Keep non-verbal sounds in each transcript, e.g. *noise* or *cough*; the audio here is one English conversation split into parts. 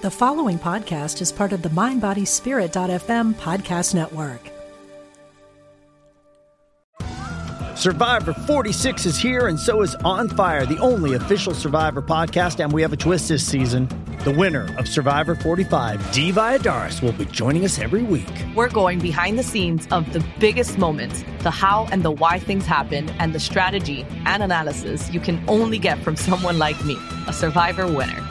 The following podcast is part of the MindBodySpirit.fm podcast network. Survivor 46 is here, and so is On Fire, the only official Survivor podcast. And we have a twist this season. The winner of Survivor 45, Dee Valladares, will be joining us every week. We're going behind the scenes of the biggest moments, the how and the why things happen, and the strategy and analysis you can only get from *laughs* someone like me, a Survivor winner.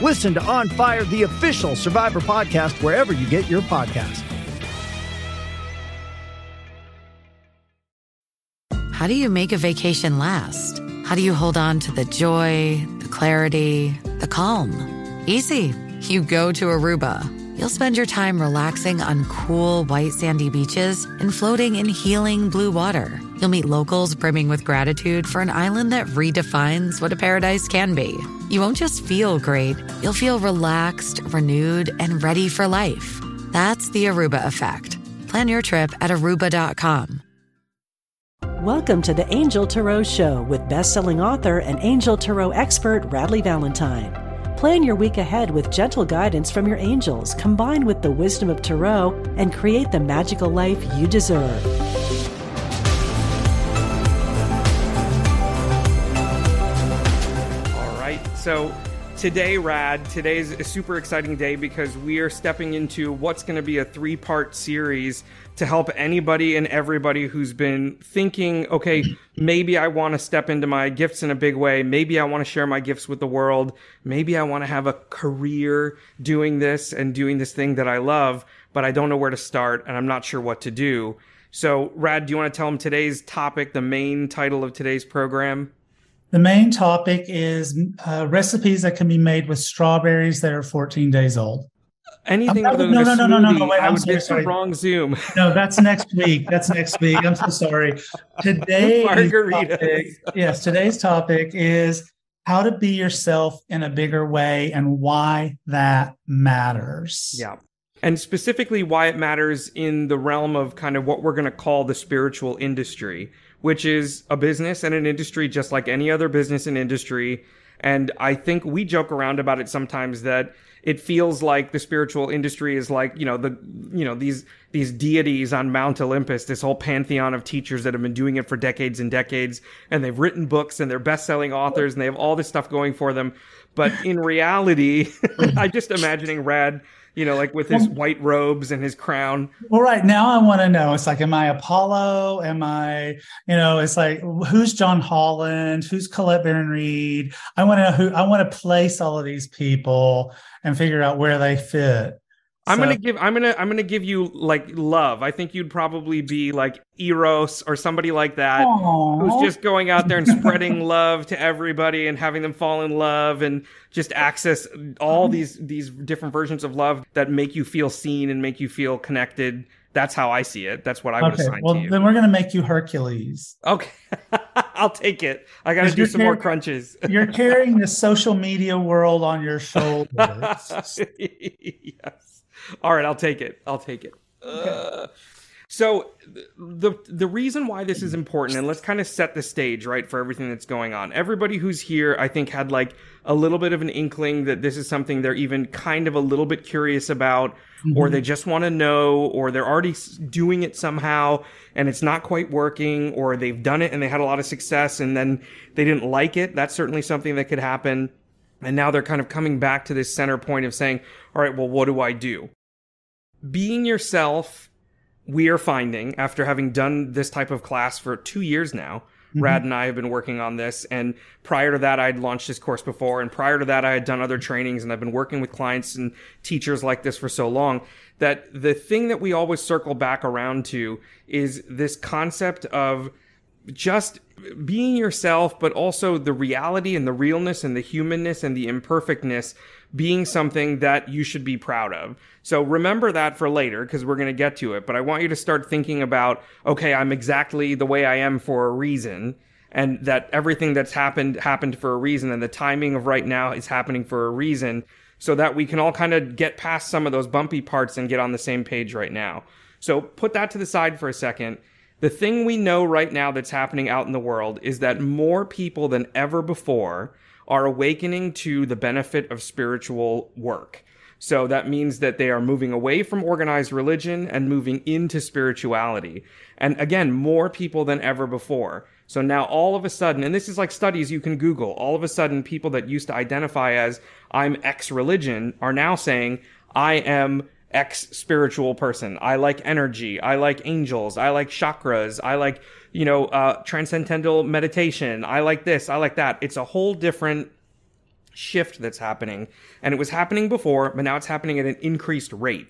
Listen to On Fire, the official Survivor podcast, wherever you get your podcast. How do you make a vacation last? How do you hold on to the joy, the clarity, the calm? Easy. You go to Aruba. You'll spend your time relaxing on cool, white, sandy beaches and floating in healing blue water. You'll meet locals brimming with gratitude for an island that redefines what a paradise can be. You won't just feel great, you'll feel relaxed, renewed, and ready for life. That's the Aruba effect. Plan your trip at aruba.com. Welcome to the Angel Tarot Show with best-selling author and Angel Tarot expert Radleigh Valentine. Plan your week ahead with gentle guidance from your angels, combined with the wisdom of Tarot, and create the magical life you deserve. So today, Rad, today's a super exciting day because we are stepping into what's going to be a three part series to help anybody and everybody who's been thinking, okay, maybe I want to step into my gifts in a big way. Maybe I want to share my gifts with the world. Maybe I want to have a career doing this and doing this thing that I love, but I don't know where to start and I'm not sure what to do. So, Rad, do you want to tell them today's topic, the main title of today's program? The main topic is uh, recipes that can be made with strawberries that are 14 days old. Anything than no, no, no, no, no, no, wait, I I'm would sorry, wrong Zoom. No, that's next week. That's next week. I'm so sorry. *laughs* Today, topic, yes, today's topic is how to be yourself in a bigger way and why that matters. Yeah. And specifically why it matters in the realm of kind of what we're going to call the spiritual industry, which is a business and an industry just like any other business and industry. And I think we joke around about it sometimes that it feels like the spiritual industry is like, you know, the, you know, these, these deities on Mount Olympus, this whole pantheon of teachers that have been doing it for decades and decades. And they've written books and they're best selling authors and they have all this stuff going for them. But in reality, *laughs* I'm just imagining Rad, you know, like with his white robes and his crown. Well, right now I want to know. It's like, am I Apollo? Am I, you know, it's like, who's John Holland? Who's Colette Baron-Reid? I want to know who. I want to place all of these people and figure out where they fit. I'm So- gonna give I'm gonna I'm gonna give you like love. I think you'd probably be like Eros or somebody like that. Aw. Who's just going out there and spreading *laughs* love to everybody and having them fall in love and just access all oh. these these different versions of love that make you feel seen and make you feel connected. That's how I see it. That's what I would okay. assign Well, to you. then we're gonna make you Hercules. Okay. *laughs* I'll take it. I gotta do you're some more crunches. *laughs* You're carrying the social media world on your shoulders. *laughs* yes. All right, I'll take it. I'll take it. Uh, so th- the the reason why this is important, and let's kind of set the stage, right, for everything that's going on. Everybody who's here, I think, had like a little bit of an inkling that this is something they're even kind of a little bit curious about, or mm-hmm. they just want to know, or they're already doing it somehow and it's not quite working, or they've done it and they had a lot of success and then they didn't like it. That's certainly something that could happen. And now they're kind of coming back to this center point of saying, all right, well, what do I do? Being yourself, we are finding after having done this type of class for two years now. Rad mm-hmm. and I have been working on this. And prior to that, I'd launched this course before. And prior to that, I had done other trainings and I've been working with clients and teachers like this for so long that the thing that we always circle back around to is this concept of just being yourself, but also the reality and the realness and the humanness and the imperfectness being something that you should be proud of. So remember that for later because we're going to get to it. But I want you to start thinking about, okay, I'm exactly the way I am for a reason. And that everything that's happened happened for a reason, and the timing of right now is happening for a reason, so that we can all kind of get past some of those bumpy parts and get on the same page right now. So put that to the side for a second. The thing we know right now that's happening out in the world is that more people than ever before are awakening to the benefit of spiritual work. So that means that they are moving away from organized religion and moving into spirituality. And again, more people than ever before. So now all of a sudden, and this is like studies you can Google, all of a sudden people that used to identify as I'm X religion are now saying I am X spiritual person. I like energy. I like angels. I like chakras. I like, you know, uh, transcendental meditation. I like this. I like that. It's a whole different shift that's happening. And it was happening before, but now it's happening at an increased rate.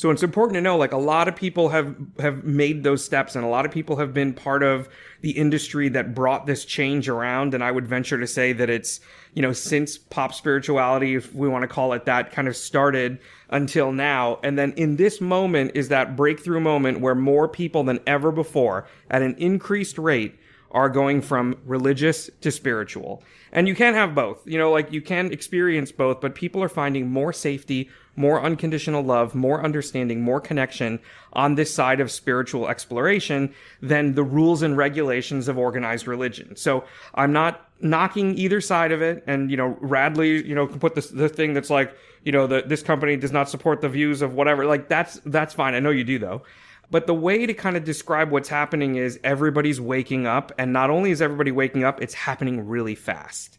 So it's important to know like a lot of people have have made those steps and a lot of people have been part of the industry that brought this change around. And I would venture to say that it's, you know, since pop spirituality if we want to call it that kind of started until now. And then in this moment is that breakthrough moment where more people than ever before at an increased rate are going from religious to spiritual. And you can't have both. You know, like you can experience both, but people are finding more safety, more unconditional love, more understanding, more connection on this side of spiritual exploration than the rules and regulations of organized religion. So I'm not knocking either side of it. And, you know, Radleigh, you know, can put this, the thing that's like, you know, that this company does not support the views of whatever. Like that's, that's fine. I know you do though. But the way to kind of describe what's happening is everybody's waking up. And not only is everybody waking up, it's happening really fast.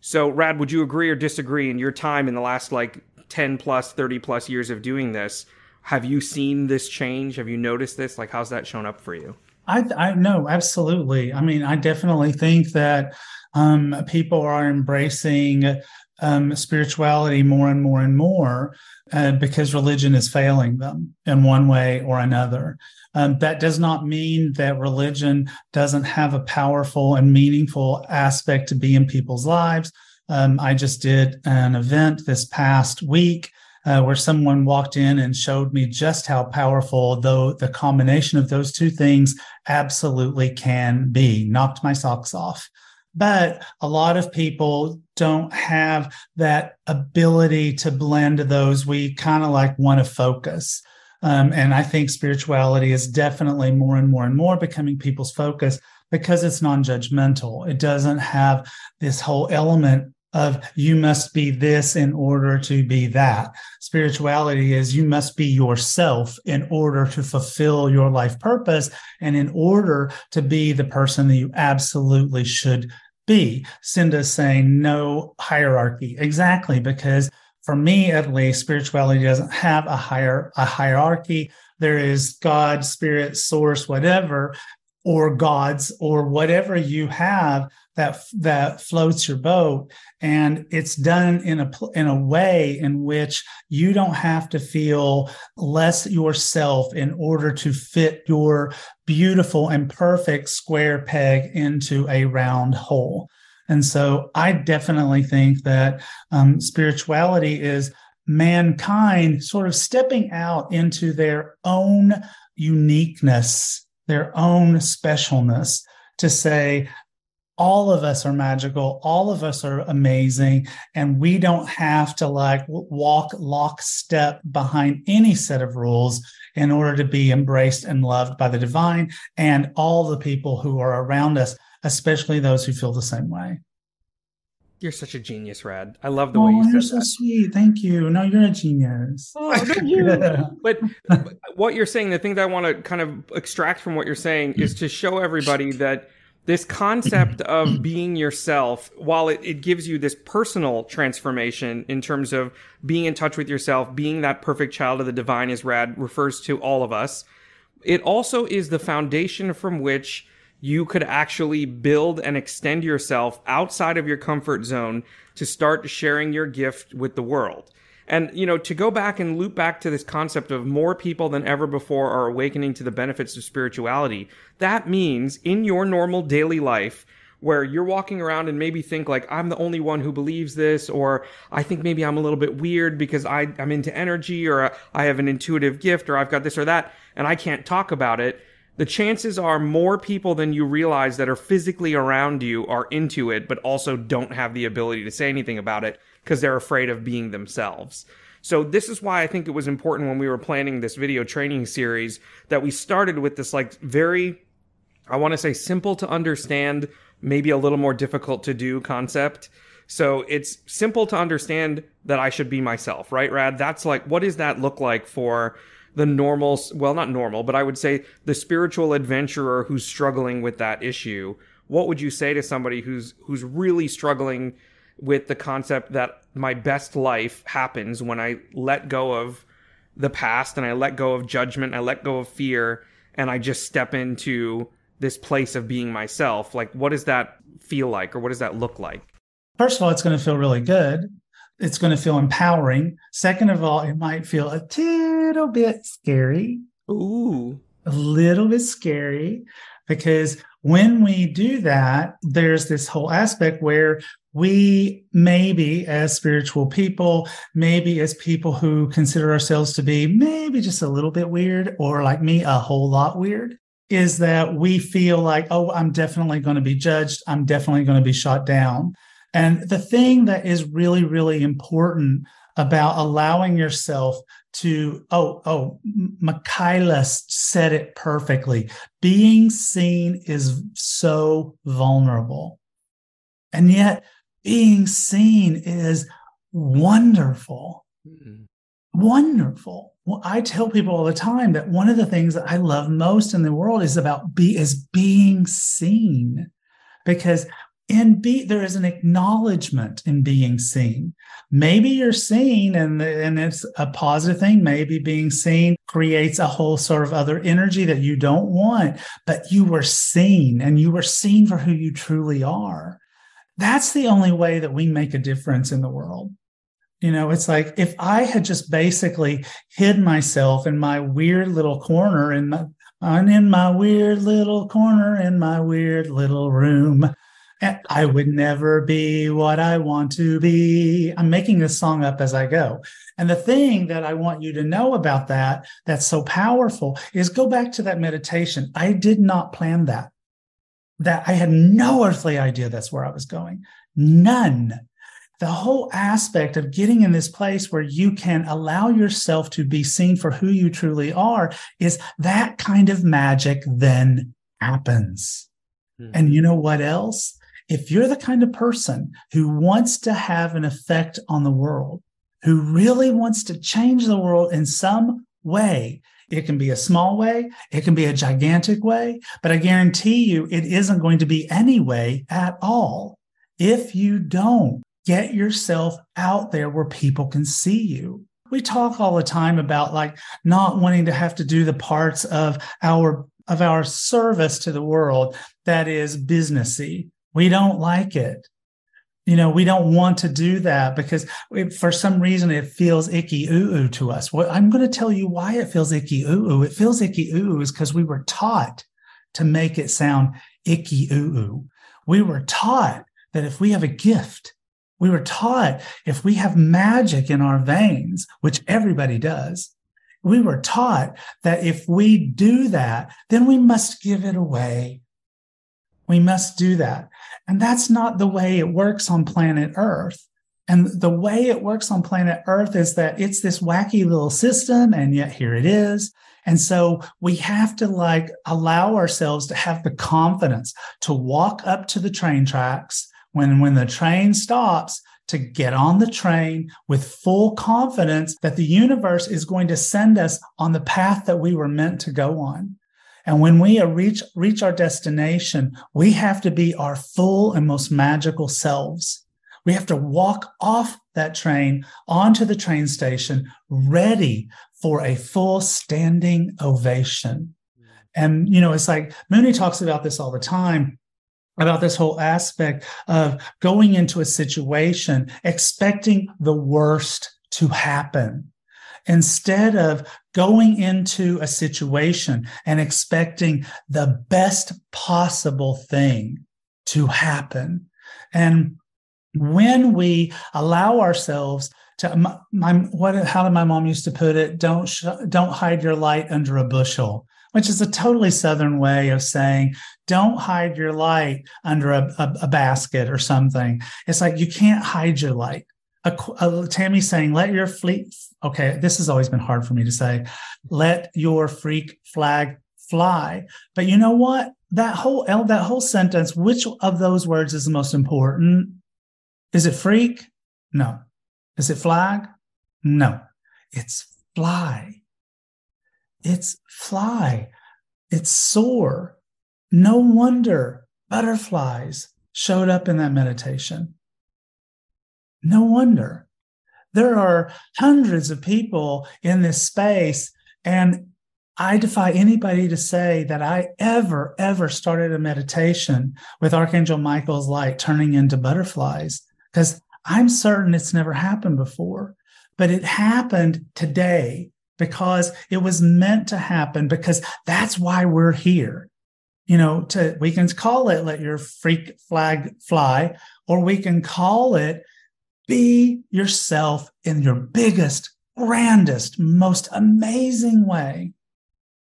So, Rad, would you agree or disagree in your time in the last like 10 plus, 30 plus years of doing this? Have you seen this change? Have you noticed this? Like, how's that shown up for you? I, I know absolutely. I mean, I definitely think that um, people are embracing um, spirituality more and more and more uh, because religion is failing them in one way or another. Um, that does not mean that religion doesn't have a powerful and meaningful aspect to be in people's lives. Um, I just did an event this past week uh, where someone walked in and showed me just how powerful though the combination of those two things absolutely can be knocked my socks off but a lot of people don't have that ability to blend those. We kind of like want to focus. Um, and I think spirituality is definitely more and more and more becoming people's focus because it's non judgmental. It doesn't have this whole element of you must be this in order to be that. Spirituality is you must be yourself in order to fulfill your life purpose and in order to be the person that you absolutely should be. Cinda's saying no hierarchy. Exactly, because for me at least, spirituality doesn't have a higher a hierarchy. There is God, spirit, source, whatever, or gods, or whatever you have that that floats your boat. And it's done in a in a way in which you don't have to feel less yourself in order to fit your beautiful and perfect square peg into a round hole. And so i definitely think that um, spirituality is mankind sort of stepping out into their own uniqueness their own specialness to say all of us are magical all of us are amazing and we don't have to like walk lockstep behind any set of rules in order to be embraced and loved by the divine and all the people who are around us especially those who feel the same way you're such a genius, Rad. I love the oh, way you you're said so that. sweet. Thank you. No, you're a genius. *laughs* Oh, thank you. *laughs* but, but what you're saying, the thing that I want to kind of extract from what you're saying is to show everybody that this concept of being yourself, while it, it gives you this personal transformation in terms of being in touch with yourself, being that perfect child of the divine, as Rad refers to all of us, it also is the foundation from which you could actually build and extend yourself outside of your comfort zone to start sharing your gift with the world. And, you know, to go back and loop back to this concept of more people than ever before are awakening to the benefits of spirituality, that means in your normal daily life, where you're walking around and maybe think like I'm the only one who believes this, or I think maybe I'm a little bit weird because I, I'm into energy, or I have an intuitive gift, or I've got this or that, and I can't talk about it. The chances are more people than you realize that are physically around you are into it, but also don't have the ability to say anything about it because they're afraid of being themselves. So this is why I think it was important when we were planning this video training series that we started with this like very I want to say simple to understand, maybe a little more difficult to do concept So it's simple to understand that I should be myself, right, Rad? That's like, what does that look like for the normal, well, not normal, but I would say the spiritual adventurer who's struggling with that issue? What would you say to somebody who's who's really struggling with the concept that my best life happens when I let go of the past and I let go of judgment, I let go of fear, and I just step into this place of being myself? Like, what does that feel like, or what does that look like? First of all, it's going to feel really good. It's going to feel empowering. Second of all, it might feel a little bit scary. Ooh. A little bit scary because when we do that, there's this whole aspect where we maybe as spiritual people, maybe as people who consider ourselves to be maybe just a little bit weird or like me, a whole lot weird, is that we feel like, oh, I'm definitely going to be judged. I'm definitely going to be shot down. And the thing that is really, really important about allowing yourself to, oh, oh, Michaela said it perfectly. Being seen is so vulnerable. And yet, being seen is wonderful. Mm-hmm. Wonderful. Well, I tell people all the time that one of the things that I love most in the world is about be is being seen. Because in be there is an acknowledgement in being seen. Maybe you're seen and, and it's a positive thing. Maybe being seen creates a whole sort of other energy that you don't want, but you were seen and you were seen for who you truly are. That's the only way that we make a difference in the world. You know, it's like if I had just basically hid myself in my weird little corner in my I'm in my weird little corner in my weird little room. I would never be what I want to be. I'm making this song up as I go. And the thing that I want you to know about that, that's so powerful, is go back to that meditation. I did not plan that that I had no earthly idea that's where I was going. None. The whole aspect of getting in this place where you can allow yourself to be seen for who you truly are is that kind of magic then happens. Mm-hmm. And you know what else? If you're the kind of person who wants to have an effect on the world, who really wants to change the world in some way, it can be a small way, it can be a gigantic way, but I guarantee you it isn't going to be any way at all if you don't get yourself out there where people can see you. We talk all the time about like not wanting to have to do the parts of our of our service to the world that is businessy. We don't like it. You know we don't want to do that because for some reason it feels icky ooh to us. Well i'm going to tell you why it feels icky ooh it feels icky ooh is because we were taught to make it sound icky ooh we were taught that if we have a gift we were taught if we have magic in our veins which everybody does we were taught that if we do that then we must give it away. We must do that. And that's not the way it works on planet Earth. And the way it works on planet Earth is that it's this wacky little system, and yet here it is. And so we have to like allow ourselves to have the confidence to walk up to the train tracks when, when the train stops to get on the train with full confidence that the universe is going to send us on the path that we were meant to go on. And when we reach, reach our destination, we have to be our full and most magical selves. We have to walk off that train onto the train station, ready for a full standing ovation. And, you know, it's like Muni talks about this all the time about this whole aspect of going into a situation, expecting the worst to happen instead of going into a situation and expecting the best possible thing to happen. And when we allow ourselves to my, my, what how did my mom used to put it don't sh- don't hide your light under a bushel which is a totally southern way of saying don't hide your light under a, a, a basket or something it's like you can't hide your light a, a, Tammy saying, "Let your fleet." Okay, this has always been hard for me to say. Let your freak flag fly. But you know what? That whole that whole sentence. Which of those words is the most important? Is it freak? No. Is it flag? No. It's fly. It's fly. It's soar. No wonder butterflies showed up in that meditation. No wonder. There are hundreds of people in this space, and I defy anybody to say that I ever, ever started a meditation with Archangel Michael's light turning into butterflies because I'm certain it's never happened before. But it happened today because it was meant to happen because that's why we're here. You know, to we can call it let your freak flag fly, or we can call it be yourself in your biggest, grandest, most amazing way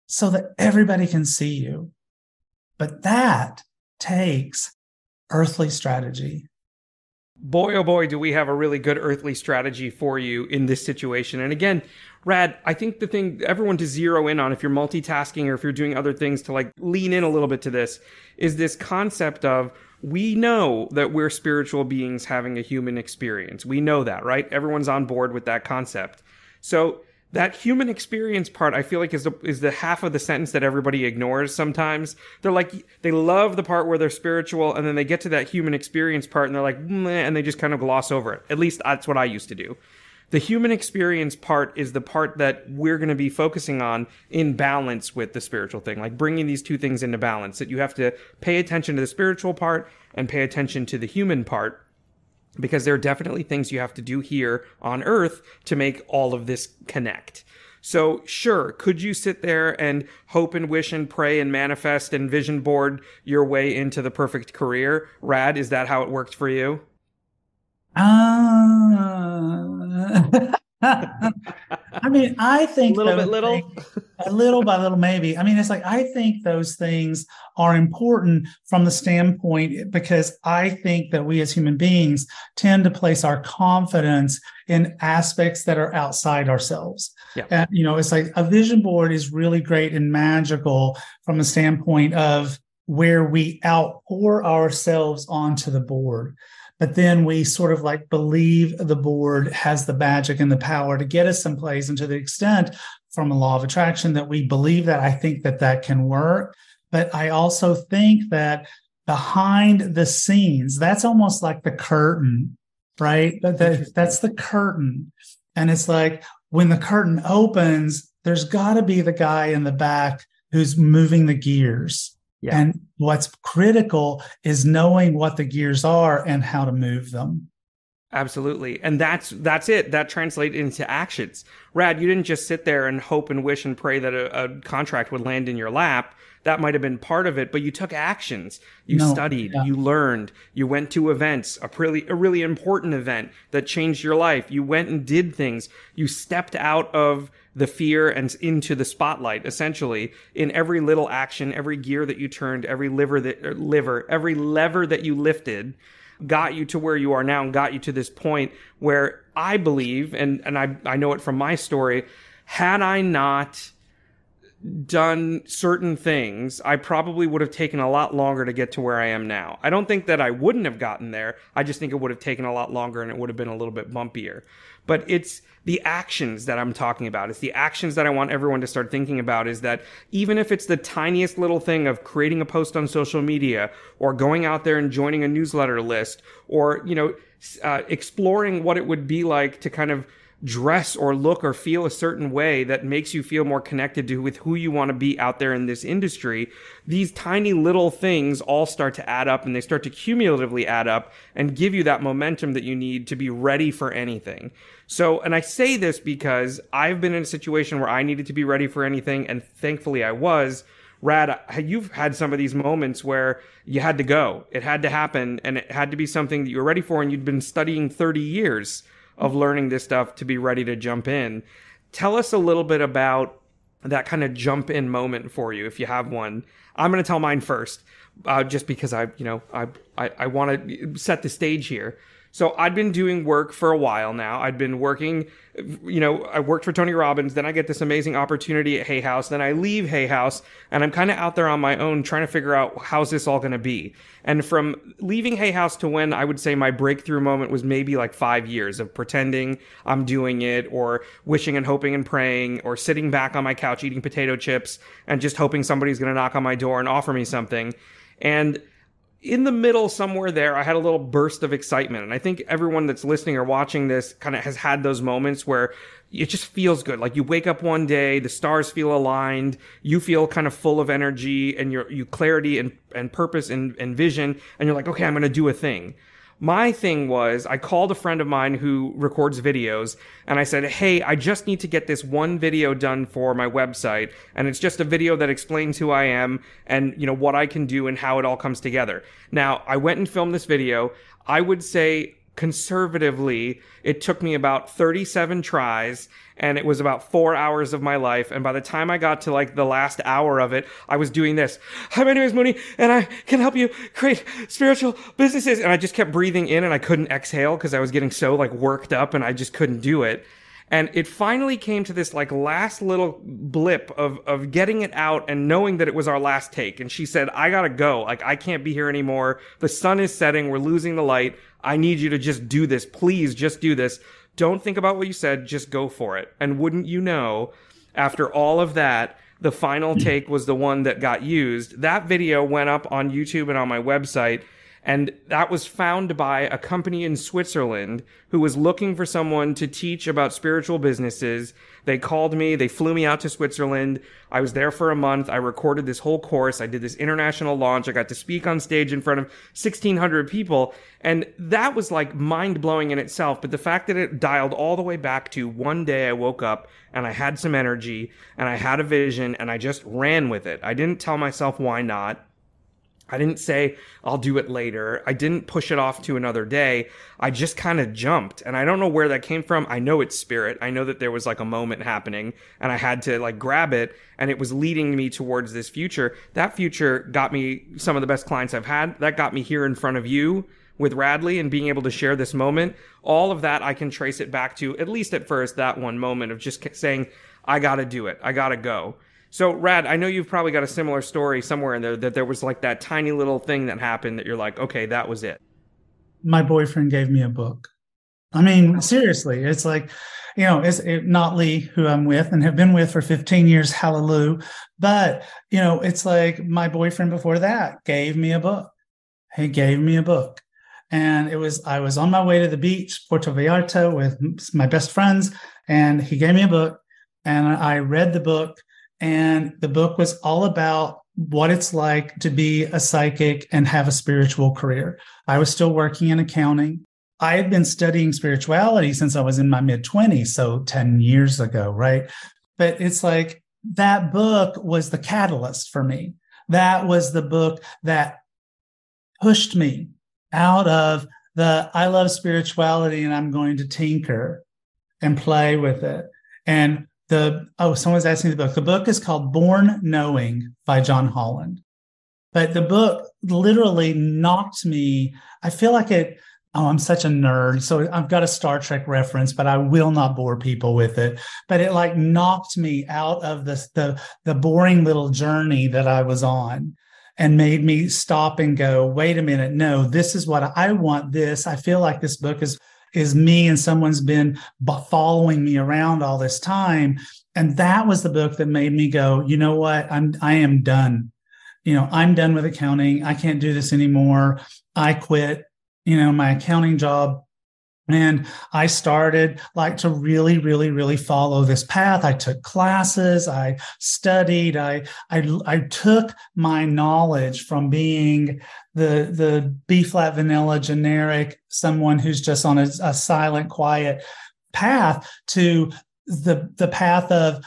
so that everybody can see you. But that takes earthly strategy. Boy, oh boy, do we have a really good earthly strategy for you in this situation. And again, Rad, I think the thing everyone to zero in on if you're multitasking or if you're doing other things to like lean in a little bit to this is this concept of we know that we're spiritual beings having a human experience. We know that, right? Everyone's on board with that concept. So that human experience part i feel like is the, is the half of the sentence that everybody ignores sometimes they're like they love the part where they're spiritual and then they get to that human experience part and they're like and they just kind of gloss over it at least that's what i used to do the human experience part is the part that we're going to be focusing on in balance with the spiritual thing like bringing these two things into balance that you have to pay attention to the spiritual part and pay attention to the human part because there are definitely things you have to do here on earth to make all of this connect. So, sure, could you sit there and hope and wish and pray and manifest and vision board your way into the perfect career? Rad, is that how it worked for you? Uh, *laughs* I mean, I think a little bit little, things, a little by little, maybe. I mean, it's like I think those things are important from the standpoint because I think that we as human beings tend to place our confidence in aspects that are outside ourselves. Yeah. And, you know, it's like a vision board is really great and magical from the standpoint of where we outpour ourselves onto the board but then we sort of like believe the board has the magic and the power to get us someplace. And to the extent from a law of attraction that we believe that i think that that can work. But i also think that behind the scenes that's almost like the curtain right? That, that, that's the curtain. And it's like when the curtain opens there's got to be the guy in the back who's moving the gears yeah. And what's critical is knowing what the gears are and how to move them. Absolutely. And that's that's it. That translates into actions. Rad, you didn't just sit there and hope and wish and pray that a, a contract would land in your lap. That might have been part of it, but you took actions. You no, studied, yeah. you learned, you went to events, a really a really important event that changed your life. You went and did things. You stepped out of the fear and into the spotlight essentially in every little action every gear that you turned every liver that er, liver every lever that you lifted got you to where you are now and got you to this point where i believe and and i i know it from my story had i not done certain things, I probably would have taken a lot longer to get to where I am now. I don't think that I wouldn't have gotten there. I just think it would have taken a lot longer and it would have been a little bit bumpier. But it's the actions that I'm talking about. It's the actions that I want everyone to start thinking about is that even if it's the tiniest little thing of creating a post on social media or going out there and joining a newsletter list or, you know, uh, exploring what it would be like to kind of dress or look or feel a certain way that makes you feel more connected to with who you want to be out there in this industry these tiny little things all start to add up and they start to cumulatively add up and give you that momentum that you need to be ready for anything. So and i say this because i've been in a situation where i needed to be ready for anything and thankfully i was. Rad, you've had some of these moments where you had to go. It had to happen and it had to be something that you were ready for and you'd been studying 30 years of learning this stuff to be ready to jump in. Tell us a little bit about that kind of jump in moment for you if you have one. I'm going to tell mine first, uh, just because I, you know, I I, I want to set the stage here. So I'd been doing work for a while now. I'd been working, you know, I worked for Tony Robbins. Then I get this amazing opportunity at Hay House. Then I leave Hay House and I'm kind of out there on my own trying to figure out how's this all going to be. And from leaving Hay House to when I would say my breakthrough moment was maybe like five years of pretending I'm doing it or wishing and hoping and praying or sitting back on my couch eating potato chips and just hoping somebody's going to knock on my door and offer me something. And in the middle somewhere there i had a little burst of excitement. And i think everyone that's listening or watching this kind of has had those moments where it just feels good. Like you wake up one day the stars feel aligned you feel kind of full of energy and your you clarity and, and purpose and, and vision and you're like okay i'm going to do a thing my thing was I called a friend of mine who records videos and I said, Hey, I just need to get this one video done for my website. And it's just a video that explains who I am and, you know, what I can do and how it all comes together. Now, I went and filmed this video. I would say conservatively, it took me about 37 tries and it was about four hours of my life. And by the time I got to like the last hour of it, I was doing this. Hi, my name is Muni and I can help you create spiritual businesses. And I just kept breathing in and I couldn't exhale because I was getting so like worked up and I just couldn't do it. And it finally came to this like last little blip of, of getting it out and knowing that it was our last take. And she said, I gotta go. Like, I can't be here anymore. The sun is setting. We're losing the light. I need you to just do this. Please just do this. Don't think about what you said. Just go for it. And wouldn't you know, after all of that, the final hmm. take was the one that got used. That video went up on YouTube and on my website and that was found by a company in Switzerland who was looking for someone to teach about spiritual businesses. They called me, they flew me out to Switzerland. I was there for a month. I recorded this whole course. I did this international launch. I got to speak on stage in front of 1600 people. And that was like mind blowing in itself. But the fact that it dialed all the way back to one day I woke up and I had some energy and I had a vision and I just ran with it. I didn't tell myself why not. I didn't say I'll do it later. I didn't push it off to another day. I just kind of jumped and I don't know where that came from. I know it's spirit. I know that there was like a moment happening and I had to like grab it and it was leading me towards this future. That future got me some of the best clients I've had. That got me here in front of you with Radleigh and being able to share this moment. All of that I can trace it back to at least at first that one moment of just saying, I got to do it. I got to go. So, Rad, I know you've probably got a similar story somewhere in there that there was like that tiny little thing that happened that you're like, okay, that was it. My boyfriend gave me a book. I mean, seriously, it's like, you know, it's it, not Lee, who I'm with and have been with for 15 years. Hallelujah. But, you know, it's like my boyfriend before that gave me a book. He gave me a book. And it was, I was on my way to the beach, Puerto Vallarta, with my best friends, and he gave me a book. And I read the book and the book was all about what it's like to be a psychic and have a spiritual career. I was still working in accounting. I had been studying spirituality since I was in my mid 20s, so 10 years ago, right? But it's like that book was the catalyst for me. That was the book that pushed me out of the I love spirituality and I'm going to tinker and play with it. And the oh someone's asking the book the book is called born knowing by john holland. But the book literally knocked me i feel like it oh i'm such a nerd so i've got a star trek reference but i will not bore people with it. But it like knocked me out of the the, the boring little journey that i was on and made me stop and go wait a minute no this is what i want this. I feel like this book is is me and someone's been following me around all this time. And that was the book that made me go you know what? I'm i am done. You know i'm done with accounting. I can't do this anymore. I quit you know my accounting job and I started like to really, really, really follow this path. I took classes, I studied, I, I, I took my knowledge from being the, the B flat vanilla generic, someone who's just on a, a silent, quiet path to the, the path of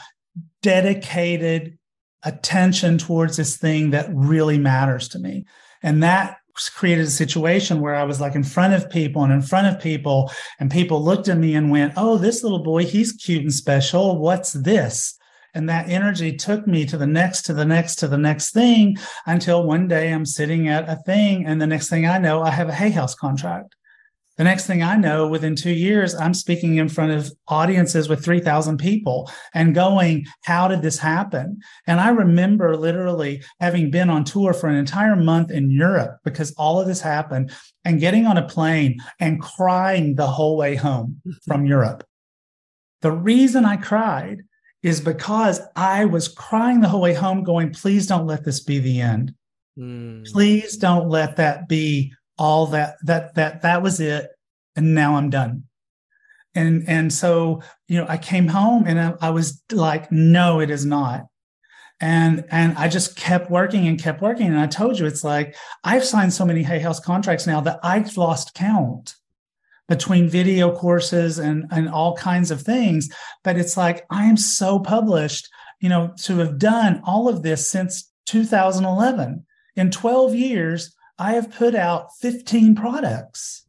dedicated attention towards this thing that really matters to me. And that created a situation where I was like in front of people and in front of people, and people looked at me and went, Oh, this little boy, he's cute and special. What's this? And that energy took me to the next, to the next, to the next thing until one day I'm sitting at a thing. And the next thing I know, I have a Hay House contract. The next thing I know, within two years, I'm speaking in front of audiences with 3,000 people and going, How did this happen? And I remember literally having been on tour for an entire month in Europe because all of this happened and getting on a plane and crying the whole way home from Europe. The reason I cried is because I was crying the whole way home, going, Please don't let this be the end. Mm. Please don't let that be all that that that that was it and now i'm done. And and so you know i came home and I, I, was like no it is not. And and i just kept working and kept working. And i told you it's like i've signed so many hay house contracts now that i've lost count between video courses and and all kinds of things. But it's like i am so published you know to have done all of this since 2011 in 12 years I have put out 15 products.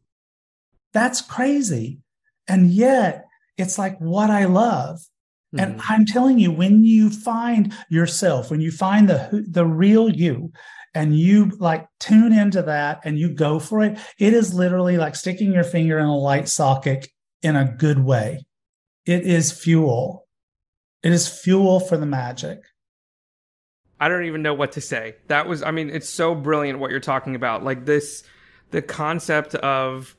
That's crazy. And yet it's like what I love. Mm-hmm. And I'm telling you, when you find yourself, when you find the the real you, and you like tune into that and you go for it, it is literally like sticking your finger in a light socket in a good way. It is fuel. It is fuel for the magic. I don't even know what to say. That was, I mean, it's so brilliant what you're talking about. Like this, the concept of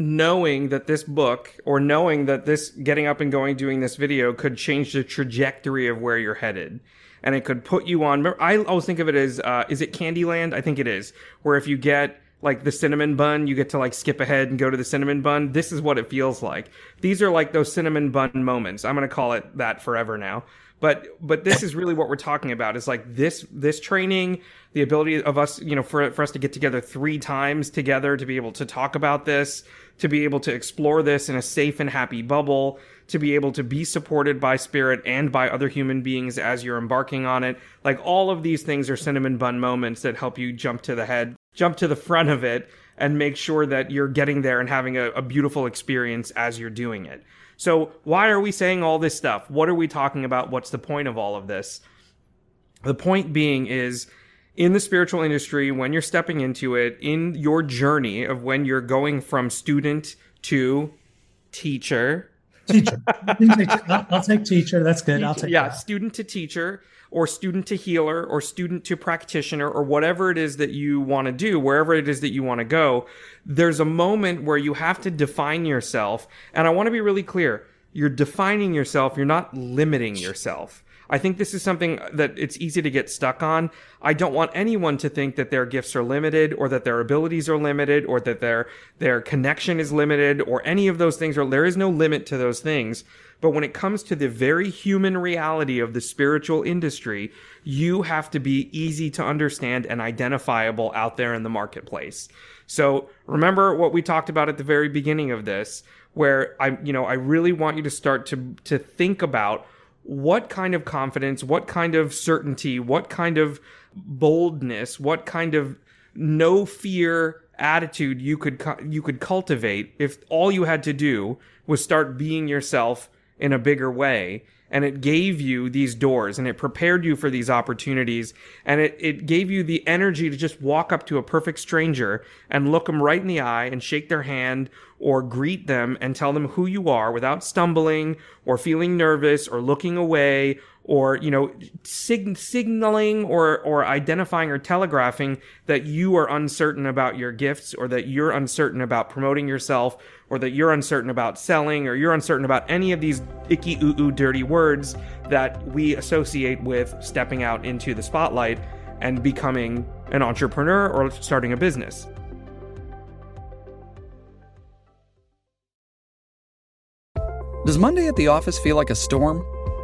knowing that this book or knowing that this getting up and going doing this video could change the trajectory of where you're headed and it could put you on i always think of it as uh, is it candyland i think it is where if you get like the cinnamon bun you get to like skip ahead and go to the cinnamon bun. This is what it feels like. These are like those cinnamon bun moments. I'm going to call it that forever now. But but this is really what we're talking about is like this this training the ability of us you know for, for us to get together three times together to be able to talk about this to be able to explore this in a safe and happy bubble to be able to be supported by spirit and by other human beings as you're embarking on it. Like all of these things are cinnamon bun moments that help you jump to the head jump to the front of it and make sure that you're getting there and having a, a beautiful experience as you're doing it so, why are we saying all this stuff? What are we talking about? What's the point of all of this? The point being is in the spiritual industry, when you're stepping into it, in your journey of when you're going from student to teacher. Teacher. I'll, I'll take teacher. That's good. I'll take Yeah, that. student to teacher or student to healer or student to practitioner or whatever it is that you want to do, wherever it is that you want to go, there's a moment where you have to define yourself. And I want to be really clear. You're defining yourself. You're not limiting yourself. I think this is something that it's easy to get stuck on. I don't want anyone to think that their gifts are limited or that their abilities are limited or that their their connection is limited or any of those things or there is no limit to those things. But when it comes to the very human reality of the spiritual industry, you have to be easy to understand and identifiable out there in the marketplace. So remember what we talked about at the very beginning of this, where I, you know, I really want you to start to, to think about what kind of confidence, what kind of certainty, what kind of boldness, what kind of no fear attitude you could you could cultivate if all you had to do was start being yourself in a bigger way and it gave you these doors and it prepared you for these opportunities and it, it gave you the energy to just walk up to a perfect stranger and look them right in the eye and shake their hand or greet them and tell them who you are without stumbling or feeling nervous or looking away or you know sig- signaling or or identifying or telegraphing that you are uncertain about your gifts or that you're uncertain about promoting yourself or that you're uncertain about selling or you're uncertain about any of these icky ooh ooh dirty words that we associate with stepping out into the spotlight and becoming an entrepreneur or starting a business. Does Monday at the office feel like a storm?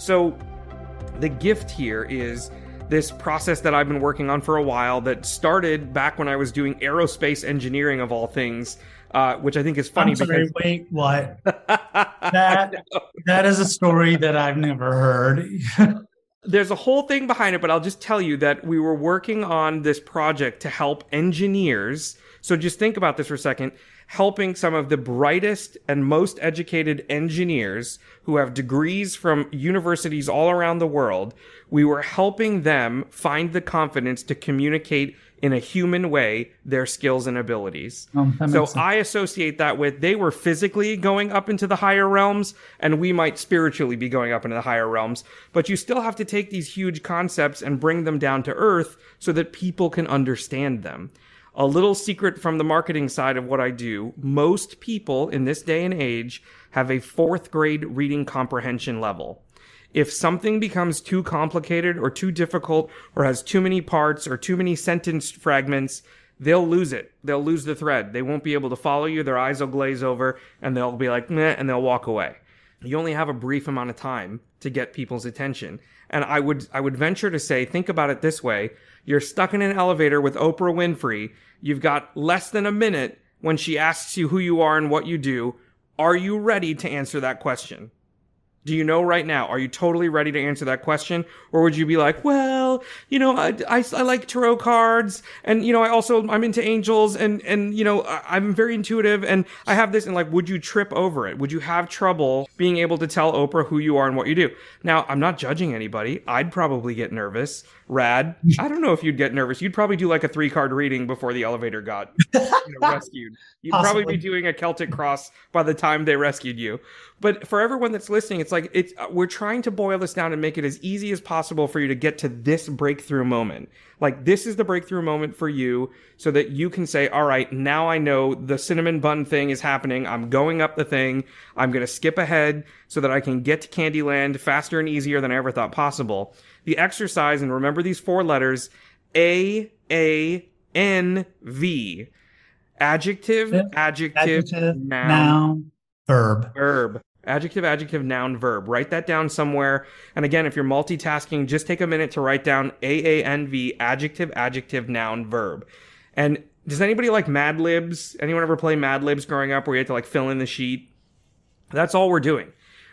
So, the gift here is this process that I've been working on for a while that started back when I was doing aerospace engineering of all things, uh, which I think is funny sorry, because wait, what? *laughs* that that is a story that I've never heard. *laughs* there's a whole thing behind it, but I'll just tell you that we were working on this project to help engineers. So just think about this for a second. Helping some of the brightest and most educated engineers who have degrees from universities all around the world. We were helping them find the confidence to communicate in a human way their skills and abilities. Um, so. I associate that with they were physically going up into the higher realms, and we might spiritually be going up into the higher realms. But you still have to take these huge concepts and bring them down to earth so that people can understand them. A little secret from the marketing side of what I do most people in this day and age have a fourth grade reading comprehension level. If something becomes too complicated or too difficult or has too many parts or too many sentence fragments, they'll lose it. They'll lose the thread. They won't be able to follow you. Their eyes will glaze over and they'll be like, meh, and they'll walk away. You only have a brief amount of time to get people's attention. And I would, I would venture to say, think about it this way. You're stuck in an elevator with Oprah Winfrey. You've got less than a minute when she asks you who you are and what you do. Are you ready to answer that question? Do you know right now? Are you totally ready to answer that question? Or would you be like, well, you know, I, I, I like tarot cards and, you know, I also, I'm into angels and, and, you know, I, I'm very intuitive and I have this and like, would you trip over it? Would you have trouble being able to tell Oprah who you are and what you do? Now, I'm not judging anybody. I'd probably get nervous. Rad, *laughs* I don't know if you'd get nervous. You'd probably do like a three card reading before the elevator got you know, *laughs* rescued. You'd probably be doing a Celtic cross by the time they rescued you. But for everyone that's listening, it's like it's uh, we're trying to boil this down and make it as easy as possible for you to get to this breakthrough moment. Like this is the breakthrough moment for you so that you can say, "All right, now I know the cinnamon bun thing is happening. I'm going up the thing. I'm going to skip ahead so that I can get to Candyland faster and easier than I ever thought possible." The exercise and remember these four letters A A N V. Adjective, adjective, Adjective, noun, noun, verb. verb. Adjective, adjective, noun, verb. Write that down somewhere. And again, if you're multitasking, just take a minute to write down A A N V, adjective, adjective, noun, verb. And does anybody like Mad Libs? Anyone ever play Mad Libs growing up where you had to like fill in the sheet? That's all we're doing.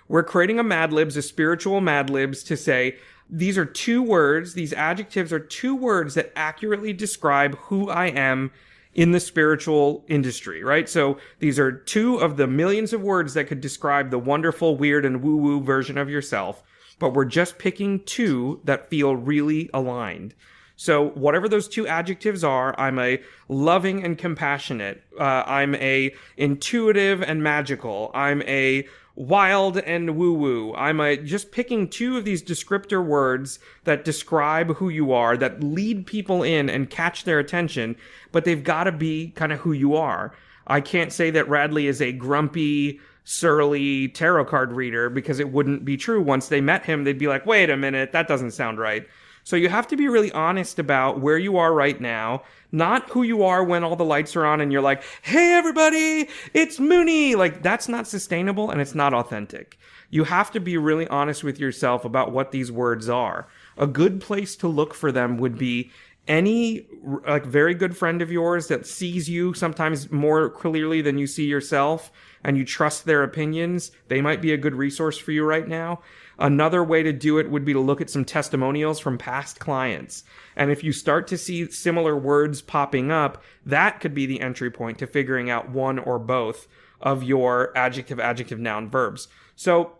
We're creating a Mad Libs, a spiritual Mad Libs to say, these are two words, these adjectives are two words that accurately describe who I am in the spiritual industry, right? So these are two of the millions of words that could describe the wonderful, weird, and woo woo version of yourself, but we're just picking two that feel really aligned. So whatever those two adjectives are, I'm a loving and compassionate. Uh, I'm a intuitive and magical. I'm a wild and woo woo. I'm a, just picking two of these descriptor words that describe who you are, that lead people in and catch their attention, but they've got to be kind of who you are. I can't say that Radleigh is a grumpy, surly tarot card reader because it wouldn't be true. Once they met him, they'd be like, wait a minute, that doesn't sound right. So you have to be really honest about where you are right now, not who you are when all the lights are on and you're like, hey everybody, it's Muni. Like that's not sustainable and it's not authentic. You have to be really honest with yourself about what these words are. A good place to look for them would be any like very good friend of yours that sees you sometimes more clearly than you see yourself and you trust their opinions, they might be a good resource for you right now. Another way to do it would be to look at some testimonials from past clients. And if you start to see similar words popping up, that could be the entry point to figuring out one or both of your adjective, adjective, noun verbs. So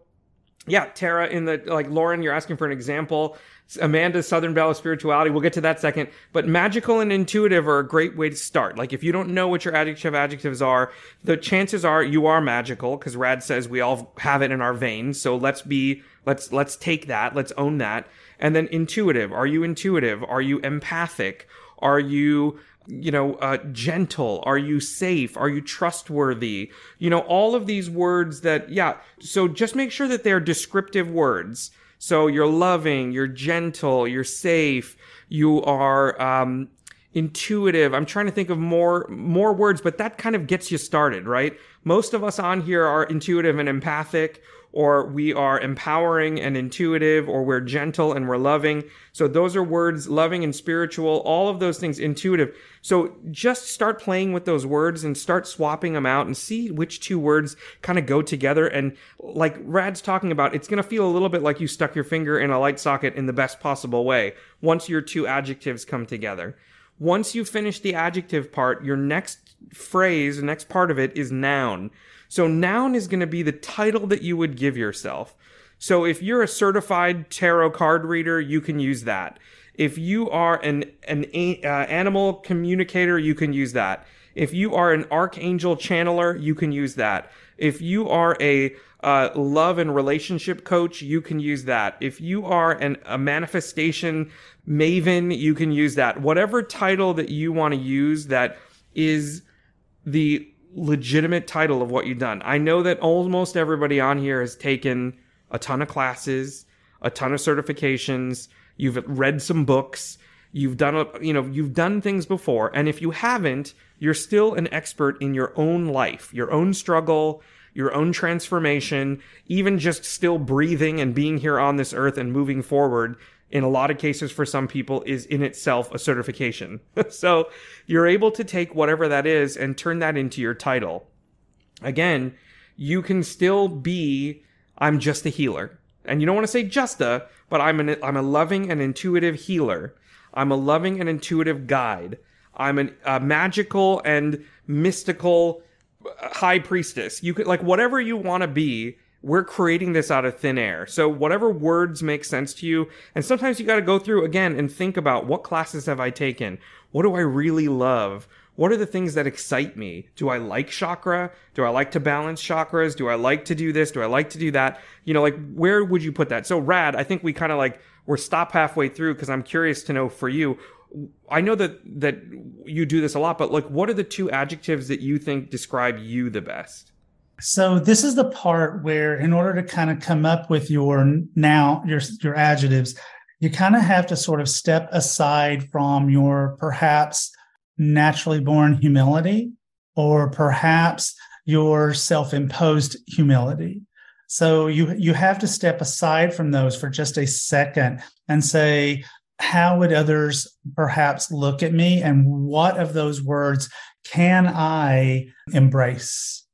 yeah, Tara, in the like Lauren, you're asking for an example. Amanda, Southern Belle of Spirituality. We'll get to that second. But magical and intuitive are a great way to start. Like if you don't know what your adjective adjectives are, the chances are you are magical because Rad says we all have it in our veins. So let's be, let's, let's take that. Let's own that. And then intuitive. Are you intuitive? Are you empathic? Are you you know, uh, gentle? Are you safe? Are you trustworthy? You know, all of these words that, yeah. So just make sure that they're descriptive words. So you're loving, you're gentle, you're safe, you are um, intuitive. I'm trying to think of more more words, but that kind of gets you started, right? Most of us on here are intuitive and empathic or we are empowering and intuitive, or we're gentle and we're loving. So those are words, loving and spiritual, all of those things, intuitive. So just start playing with those words and start swapping them out and see which two words kind of go together. And like Rad's talking about, it's going to feel a little bit like you stuck your finger in a light socket in the best possible way once your two adjectives come together. Once you finish the adjective part, your next phrase, the next part of it is noun. So noun is going to be the title that you would give yourself. So if you're a certified tarot card reader, you can use that. If you are an an uh, animal communicator, you can use that. If you are an archangel channeler, you can use that. If you are a uh, love and relationship coach, you can use that. If you are an, a manifestation maven, you can use that. Whatever title that you want to use that is the legitimate title of what you've done. I know that almost everybody on here has taken a ton of classes, a ton of certifications, you've read some books, you've done a, you know, you've done things before, and if you haven't, you're still an expert in your own life, your own struggle, your own transformation, even just still breathing and being here on this earth and moving forward in a lot of cases for some people is in itself a certification. *laughs* so you're able to take whatever that is and turn that into your title. Again, you can still be, I'm just a healer. And you don't want to say just a, but I'm an, I'm a loving and intuitive healer. I'm a loving and intuitive guide. I'm an, a magical and mystical uh, high priestess. You could, like, whatever you want to be, we're creating this out of thin air. So whatever words make sense to you, and sometimes you got to go through again and think about what classes have I taken? What do I really love? What are the things that excite me? Do I like chakra? Do I like to balance chakras? Do I like to do this? Do I like to do that? You know, like where would you put that? So rad, I think we kind of like we're stop halfway through because I'm curious to know for you. I know that that you do this a lot, but like what are the two adjectives that you think describe you the best? So this is the part where in order to kind of come up with your now your your adjectives, you kind of have to sort of step aside from your perhaps naturally born humility or perhaps your self-imposed humility. So you you have to step aside from those for just a second and say how would others perhaps look at me and what of those words can I embrace?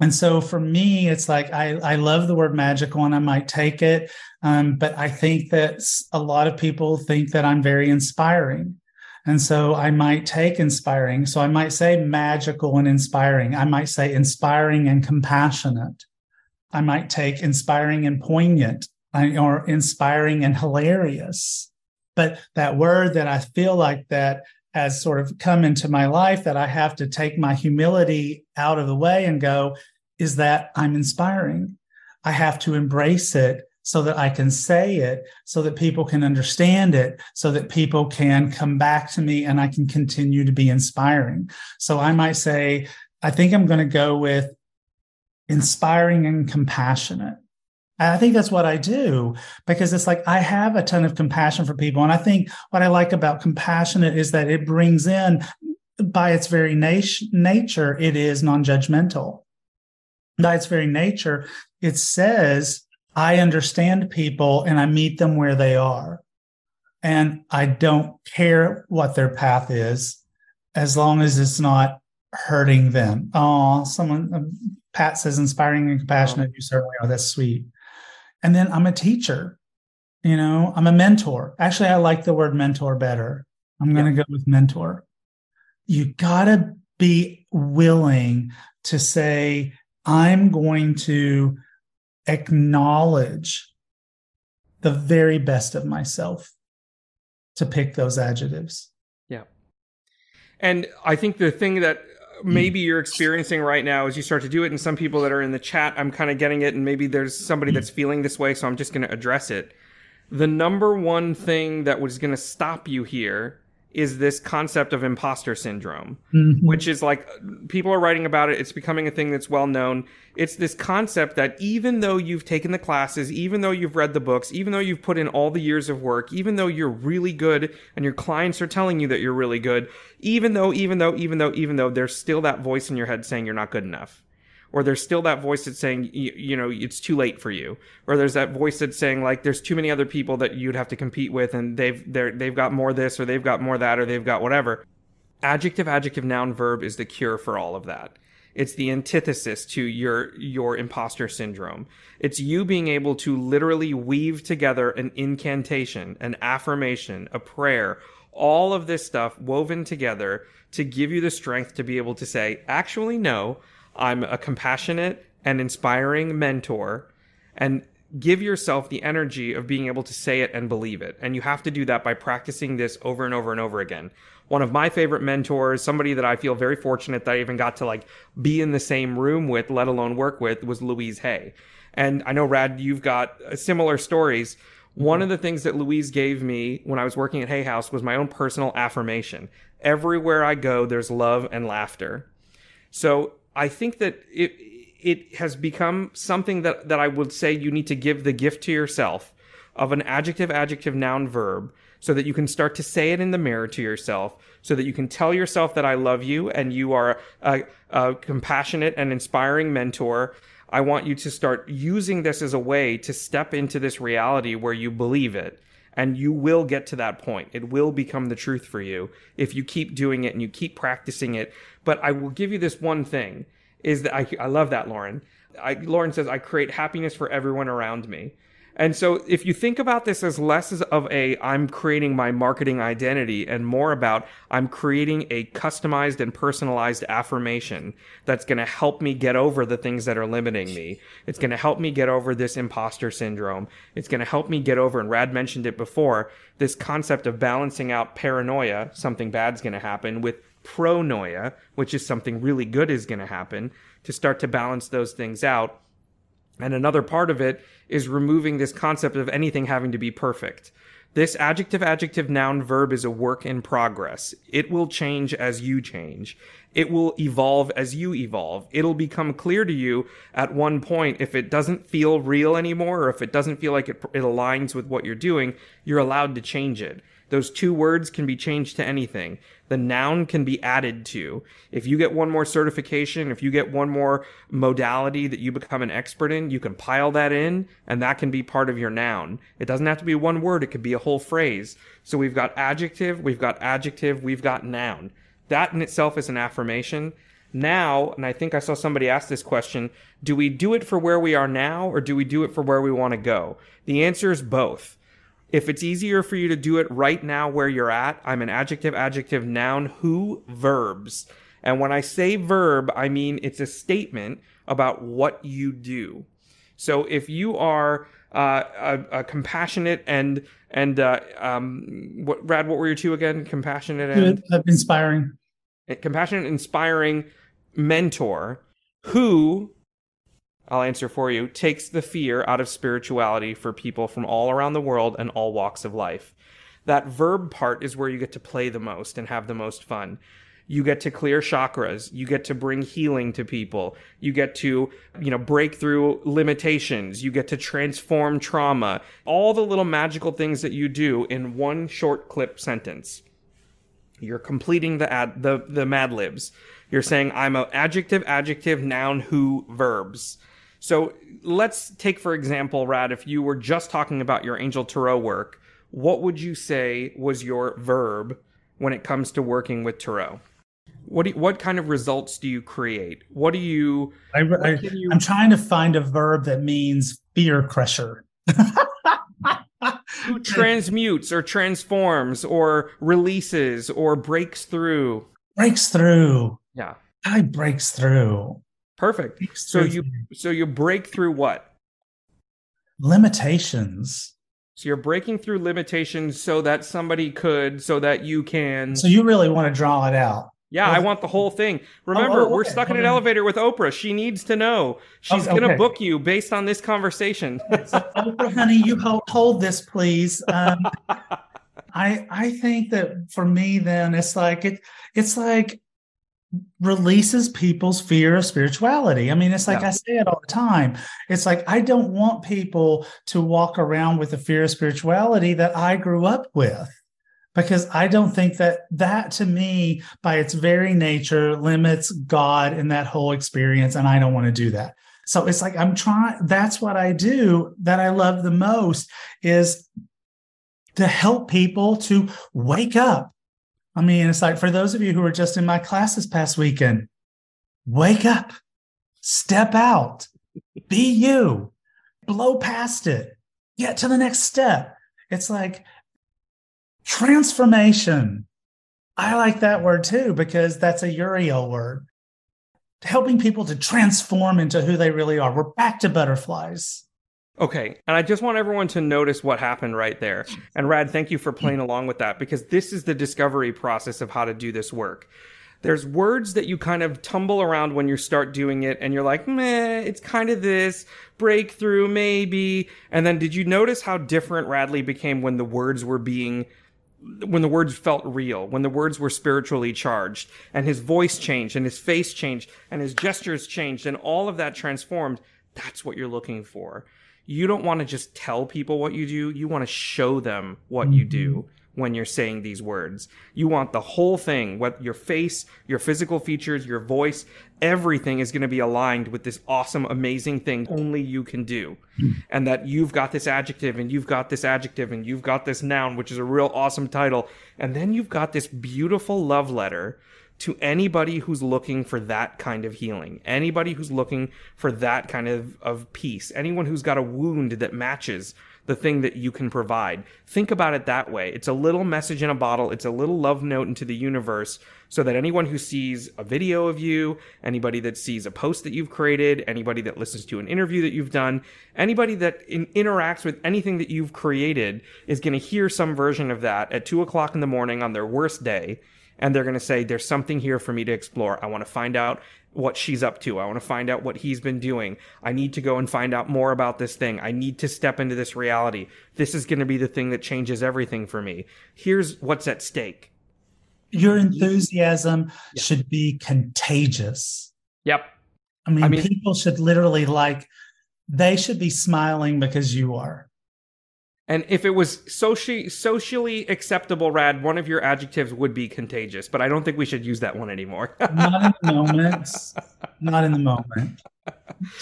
And so for me, it's like I, I love the word magical and I might take it. Um, but I think that a lot of people think that I'm very inspiring. And so I might take inspiring. So I might say magical and inspiring. I might say inspiring and compassionate. I might take inspiring and poignant or inspiring and hilarious. But that word that I feel like that has sort of come into my life that I have to take my humility out of the way and go, is that I'm inspiring. I have to embrace it so that I can say it, so that people can understand it, so that people can come back to me and I can continue to be inspiring. So I might say, I think I'm going to go with inspiring and compassionate. And I think that's what I do because it's like I have a ton of compassion for people. And I think what I like about compassionate is that it brings in, by its very nat- nature, it is non judgmental. By its very nature, it says, I understand people and I meet them where they are. And I don't care what their path is as long as it's not hurting them. Oh, someone, um, Pat says, inspiring and compassionate. You certainly are. That's sweet And then I'm a teacher. You know, I'm a mentor. Actually, I like the word mentor better. I'm going to yeah. go with mentor. You got to be willing to say, I'm going to acknowledge the very best of myself to pick those adjectives. Yeah. And I think the thing that maybe you're experiencing right now as you start to do it, and some people that are in the chat, I'm kind of getting it, and maybe there's somebody that's feeling this way, so I'm just going to address it. The number one thing that was going to stop you here is this concept of imposter syndrome, mm-hmm. which is like people are writing about it. It's becoming a thing that's well known. It's this concept that even though you've taken the classes, even though you've read the books, even though you've put in all the years of work, even though you're really good and your clients are telling you that you're really good, even though, even though, even though, even though there's still that voice in your head saying you're not good enough or there's still that voice that's saying you, you, know it's too late for you. Or there's that voice that's saying like there's too many other people that you'd have to compete with and they've they're they've got more this or they've got more that or they've got whatever. Adjective adjective noun verb is the cure for all of that. It's the antithesis to your your imposter syndrome. It's you being able to literally weave together an incantation an affirmation a prayer all of this stuff woven together to give you the strength to be able to say actually no I'm a compassionate and inspiring mentor and give yourself the energy of being able to say it and believe it. And you have to do that by practicing this over and over and over again. One of my favorite mentors, somebody that I feel very fortunate that I even got to like be in the same room with, let alone work with, was Louise Hay. And I know, Rad, you've got uh, similar stories. One of the things that Louise gave me when I was working at Hay House was my own personal affirmation. Everywhere I go, there's love and laughter. So I think that it it has become something that that I would say you need to give the gift to yourself of an adjective, adjective, noun, verb, so that you can start to say it in the mirror to yourself, so that you can tell yourself that I love you and you are a, a compassionate and inspiring mentor. I want you to start using this as a way to step into this reality where you believe it. And you will get to that point. It will become the truth for you if you keep doing it and you keep practicing it but I will give you this one thing is that I, I love that, Lauren. I, Lauren says, I create happiness for everyone around me. And so if you think about this as less of a I'm creating my marketing identity and more about I'm creating a customized and personalized affirmation that's going to help me get over the things that are limiting me. It's going to help me get over this imposter syndrome. It's going to help me get over and Rad mentioned it before, this concept of balancing out paranoia, something bad's going to happen with pronoia, which is something really good is going to happen, to start to balance those things out. And another part of it is removing this concept of anything having to be perfect. This adjective, adjective, noun, verb is a work in progress. It will change as you change. It will evolve as you evolve. It'll become clear to you at one point if it doesn't feel real anymore or if it doesn't feel like it, it aligns with what you're doing, you're allowed to change it. Those two words can be changed to anything. The noun can be added to. If you get one more certification, if you get one more modality that you become an expert in, you can pile that in and that can be part of your noun. It doesn't have to be one word. It could be a whole phrase. So we've got adjective, we've got adjective, we've got noun. That in itself is an affirmation. Now, and I think I saw somebody ask this question, do we do it for where we are now or do we do it for where we want to go? The answer is both. If it's easier for you to do it right now where you're at, I'm an adjective, adjective, noun, who, verbs. And when I say verb, I mean it's a statement about what you do. So if you are uh, a, a, compassionate and and uh, um, what Rad, what were your two again? Compassionate and inspiring. Compassionate, inspiring mentor who I'll answer for you, takes the fear out of spirituality for people from all around the world and all walks of life. That verb part is where you get to play the most and have the most fun. You get to clear chakras. You get to bring healing to people. You get to, you know, break through limitations. You get to transform trauma. All the little magical things that you do in one short clip sentence. You're completing the ad, the, the Mad Libs. You're saying, I'm a adjective, adjective, noun, who, verbs. So let's take, for example, Rad, if you were just talking about your Angel Tarot work, what would you say was your verb when it comes to working with Tarot? What do you, what kind of results do you create? What do you? I, am trying to find a verb that means fear crusher. Who transmutes or transforms or releases or breaks through. Breaks through. Yeah. I breaks through. Perfect. So you so you break through what? limitations. So you're breaking through limitations so that somebody could, so that you can. So you really want to draw it out. yeah, I want the whole thing. Remember, oh, we're stuck in an elevator with Oprah. She needs to know. She's Okay. gonna book you based on this conversation. *laughs* Oprah, honey, you hold, hold this, please. Um, *laughs* I I think that for me, then it's like it. It's like releases people's fear of spirituality. I mean, it's like Yeah. I say it all the time. It's like I don't want people to walk around with the fear of spirituality that I grew up with. Because I don't think that that to me, by its very nature, limits God in that whole experience. And I don't want to do that. So it's like I'm trying, that's what I do that I love the most is to help people to wake up. I mean, it's like for those of you who were just in my class this past weekend, wake up, step out, be you, blow past it, get to the next step. It's like transformation. I like that word too, because that's a Uriel word. Helping people to transform into who they really are. We're back to butterflies. Okay, and I just want everyone to notice what happened right there. And Rad, thank you for playing along with that because this is the discovery process of how to do this work. There's words that you kind of tumble around when you start doing it, and you're like, meh, it's kind of this breakthrough, maybe. And then did you notice how different Radleigh became when the words were being when the words felt real, when the words were spiritually charged, and his voice changed, and his face changed, and his gestures changed, and all of that transformed, that's what you're looking for. You don't want to just tell people what you do, you want to show them what you do mm-hmm. when you're saying these words. You want the whole thing, what your face, your physical features, your voice, everything is going to be aligned with this awesome, amazing thing only you can do. Mm-hmm. And that you've got this adjective and you've got this adjective and you've got this noun, which is a real awesome title. And then you've got this beautiful love letter to anybody who's looking for that kind of healing, anybody who's looking for that kind of, of peace, anyone who's got a wound that matches the thing that you can provide. Think about it that way. It's a little message in a bottle, it's a little love note into the universe so that anyone who sees a video of you, anybody that sees a post that you've created, anybody that listens to an interview that you've done, anybody that in- interacts with anything that you've created is going to hear some version of that at two o'clock in the morning on their worst day and they're going to say, There's something here for me to explore. I want to find out what she's up to. I want to find out what he's been doing. I need to go and find out more about this thing. I need to step into this reality. This is going to be the thing that changes everything for me. Here's what's at stake. Your enthusiasm should be contagious. Yep. I mean, I mean- people should literally like, they should be smiling because you are. And if it was socially socially acceptable, Rad, one of your adjectives would be contagious, but I don't think we should use that one anymore. *laughs* Not in the moment. Not in the moment.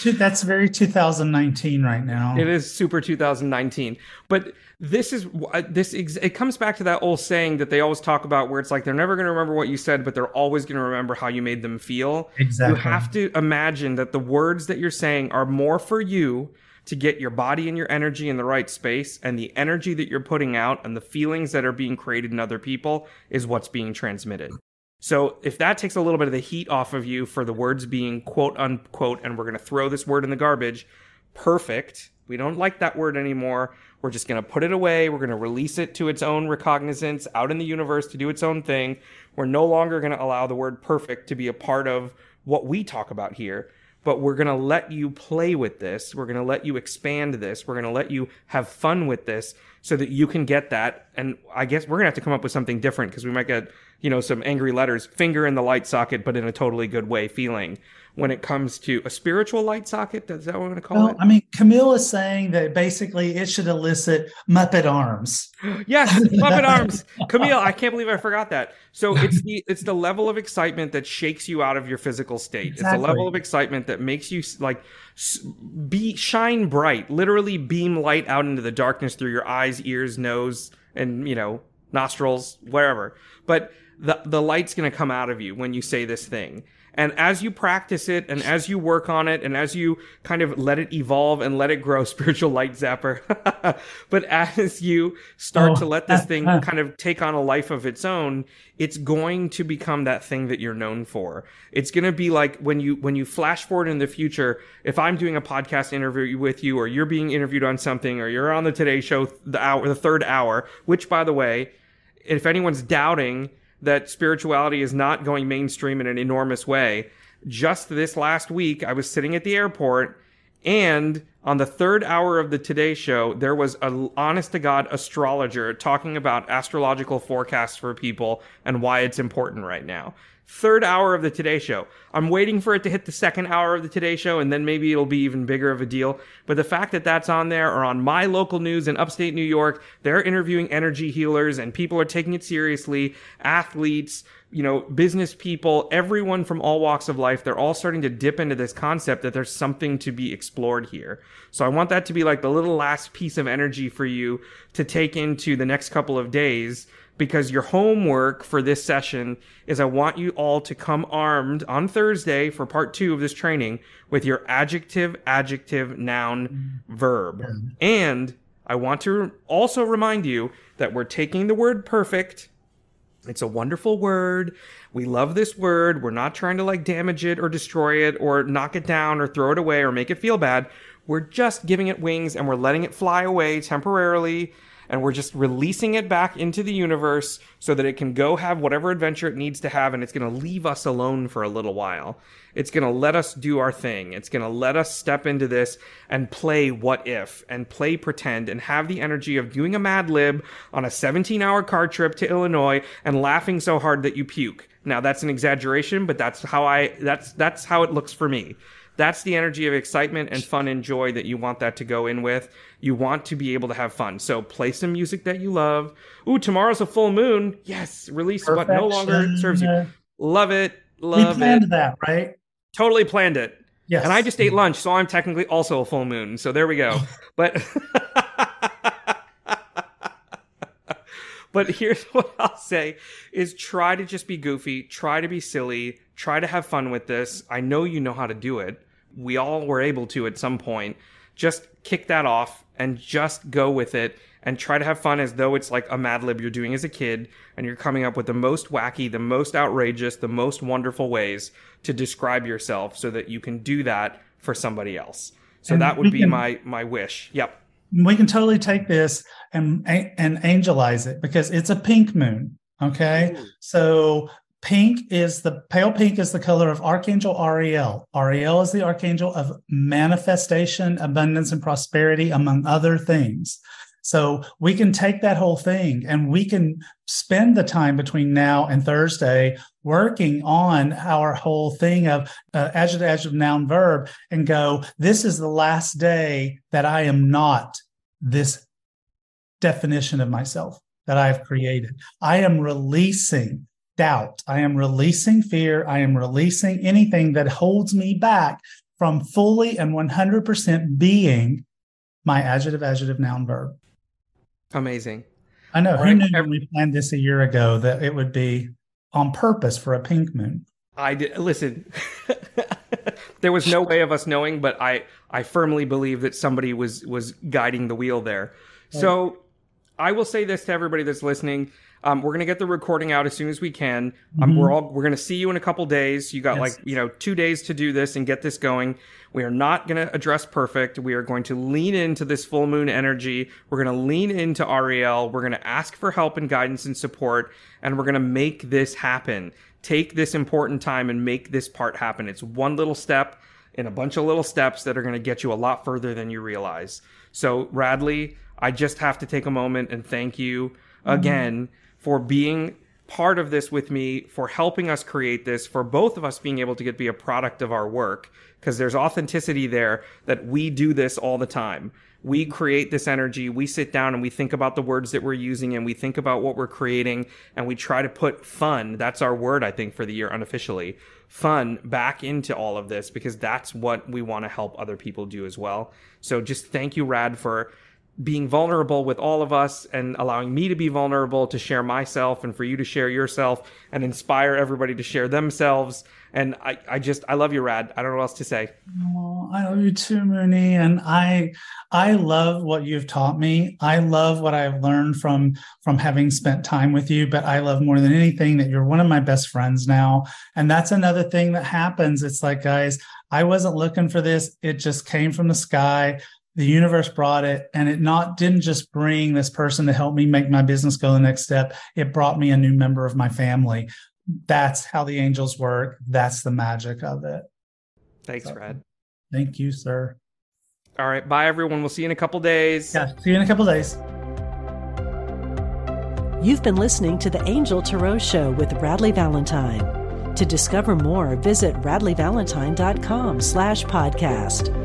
That's very 2019 right now. It is super 2019. But this is uh, this ex- it comes back to that old saying that they always talk about where it's like they're never going to remember what you said, but they're always going to remember how you made them feel. Exactly. You have to imagine that the words that you're saying are more for you to get your body and your energy in the right space and the energy that you're putting out and the feelings that are being created in other people is what's being transmitted. So if that takes a little bit of the heat off of you for the words being quote unquote, and we're going to throw this word in the garbage, perfect. We don't like that word anymore. We're just going to put it away. We're going to release it to its own recognizance out in the universe to do its own thing. We're no longer going to allow the word perfect to be a part of what we talk about here, but we're going to let you play with this. We're going to let you expand this. We're going to let you have fun with this so that you can get that. And I guess we're going to have to come up with something different because we might get, you know, some angry letters, finger in the light socket, but in a totally good way feeling when it comes to a spiritual light socket. Is that what we're going to call Well, it? I mean, Camille is saying that basically it should elicit Muppet arms. *gasps* Yes, Muppet *laughs* Arms. Camille, I can't believe I forgot that. So it's the it's the level of excitement that shakes you out of your physical state. It's the level of excitement that makes you like be shine bright, literally beam light out into the darkness through your eyes, ears, nose, and you know nostrils, wherever. But the the light's going to come out of you when you say this thing. And as you practice it and as you work on it and as you kind of let it evolve and let it grow, *laughs* spiritual light zapper, *laughs* but as you start Oh, to let this uh, thing uh. *laughs* kind of take on a life of its own, it's going to become that thing that you're known for. It's going to be like when you, when you flash forward in the future, if I'm doing a podcast interview with you or you're being interviewed on something or you're on the Today Show, the hour, the third hour, which by the way, if anyone's doubting that spirituality is not going mainstream in an enormous way, just this last week, I was sitting at the airport and on the third hour of the Today Show, there was an honest to God astrologer talking about astrological forecasts for people and why it's important right now. Third hour of the Today Show. I'm waiting for it to hit the second hour of the Today Show, and then maybe it'll be even bigger of a deal. But the fact that that's on there, or on my local news in upstate New York, they're interviewing energy healers, and people are taking it seriously. Athletes, you know, business people, everyone from all walks of life, they're all starting to dip into this concept that there's something to be explored here. So I want that to be like the little last piece of energy for you to take into the next couple of days because your homework for this session is I want you all to come armed on Thursday for part two of this training with your adjective, adjective, noun, verb. And I want to also remind you that we're taking the word perfect it's a wonderful word. We love this word. We're not trying to like damage it or destroy it or knock it down or throw it away or make it feel bad. We're just giving it wings and we're letting it fly away temporarily and we're just releasing it back into the universe so that it can go have whatever adventure it needs to have and it's going to leave us alone for a little while. It's going to let us do our thing. It's going to let us step into this and play what if and play pretend and have the energy of doing a Mad Lib on a 17 hour car trip to Illinois and laughing so hard that you puke. Now that's an exaggeration, but that's how I, that's, that's how it looks for me. That's the energy of excitement and fun and joy that you want that to go in with. You want to be able to have fun. So play some music that you love. Ooh, tomorrow's a full moon. Yes, release what no longer serves you. Love it. Love We planned it. that, right? Totally planned it. Yes. And I just ate lunch, so I'm technically also a full moon. So there we go. *laughs* But *laughs* But here's *laughs* what I'll say is try to just be goofy, try to be silly, try to have fun with this. I know you know how to do it. We all were able to at some point. Just kick that off and just go with it and try to have fun as though it's like a Mad Lib you're doing as a kid and you're coming up with the most wacky, the most outrageous, the most wonderful ways to describe yourself so that you can do that for somebody else. So And that would be can- my my wish. Yep. we can totally take this and and angelize it because it's a pink moon okay so pink is the pale pink is the color of archangel ariel ariel is the archangel of manifestation abundance and prosperity among other things so we can take that whole thing and we can spend the time between now and Thursday working on our whole thing of uh, adjective, adjective, noun, verb, and go, this is the last day that I am not this definition of myself that I have created. I am releasing doubt. I am releasing fear. I am releasing anything that holds me back from fully and 100% being my adjective, adjective, noun, verb. Amazing. I know. All Who right, knew when we planned this a year ago that it would be on purpose for a pink moon? I did listen. *laughs* there was no way of us knowing, but I I firmly believe that somebody was was guiding the wheel there. So I will say this to everybody that's listening. Um, we're gonna get the recording out as soon as we can. Um, we're all we're gonna see you in a couple days. You got Yes. like you know two days to do this and get this going. We are not gonna address perfect. We are going to lean into this full moon energy. We're gonna lean into Ariel. We're gonna ask for help and guidance and support, and we're gonna make this happen. Take this important time and make this part happen. It's one little step in a bunch of little steps that are going to get you a lot further than you realize. So, Radleigh, I just have to take a moment and thank you again for being part of this with me, for helping us create this, for both of us being able to get be a product of our work, because there's authenticity there that we do this all the time. We create this energy, we sit down and we think about the words that we're using and we think about what we're creating and we try to put fun, that's our word, I think, for the year unofficially, fun back into all of this because that's what we want to help other people do as well. So just thank you, Rad, for being vulnerable with all of us and allowing me to be vulnerable to share myself and for you to share yourself and inspire everybody to share themselves. And I, I just, I love you, Rad. I don't know what else to say. Oh, I love you too, Muni. And I, I love what you've taught me. I love what I've learned from, from having spent time with you, but I love more than anything that you're one of my best friends now. And that's another thing that happens. It's like, guys, I wasn't looking for this. It just came from the sky the universe brought it and it not didn't just bring this person to help me make my business go the next step. It brought me a new member of my family. That's how the angels work. That's the magic of it. Thanks so, Rad thank you sir. All right. Bye everyone. We'll see you in a couple days. Yeah see you in a couple days. You've been listening to the angel tarot show with radleigh valentine. To discover more visit radleighvalentine.com slash podcast